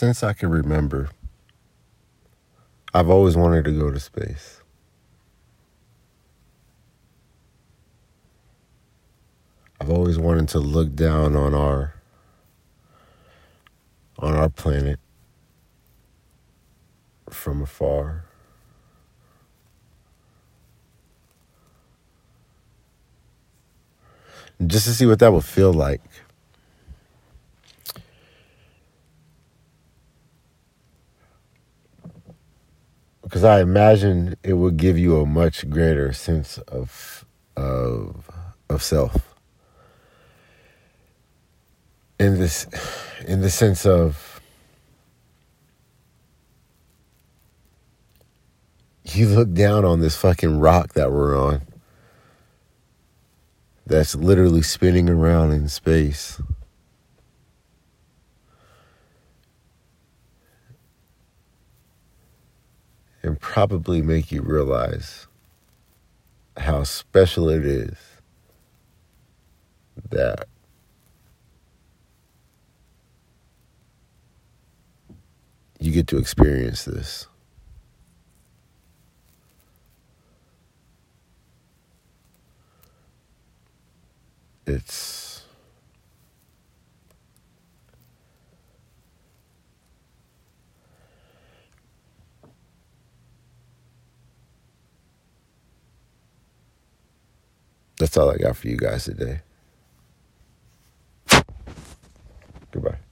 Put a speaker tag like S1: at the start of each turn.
S1: since I can remember, I've always wanted to go to space. I've always wanted to look down on our on our planet from afar. Just to see what that would feel like. Because I imagine it would give you a much greater sense of of of self. In this in the sense of you look down on this fucking rock that we're on that's literally spinning around in space. And probably make you realize how special it is that you get to experience this. It's That's all I got for you guys today. Goodbye.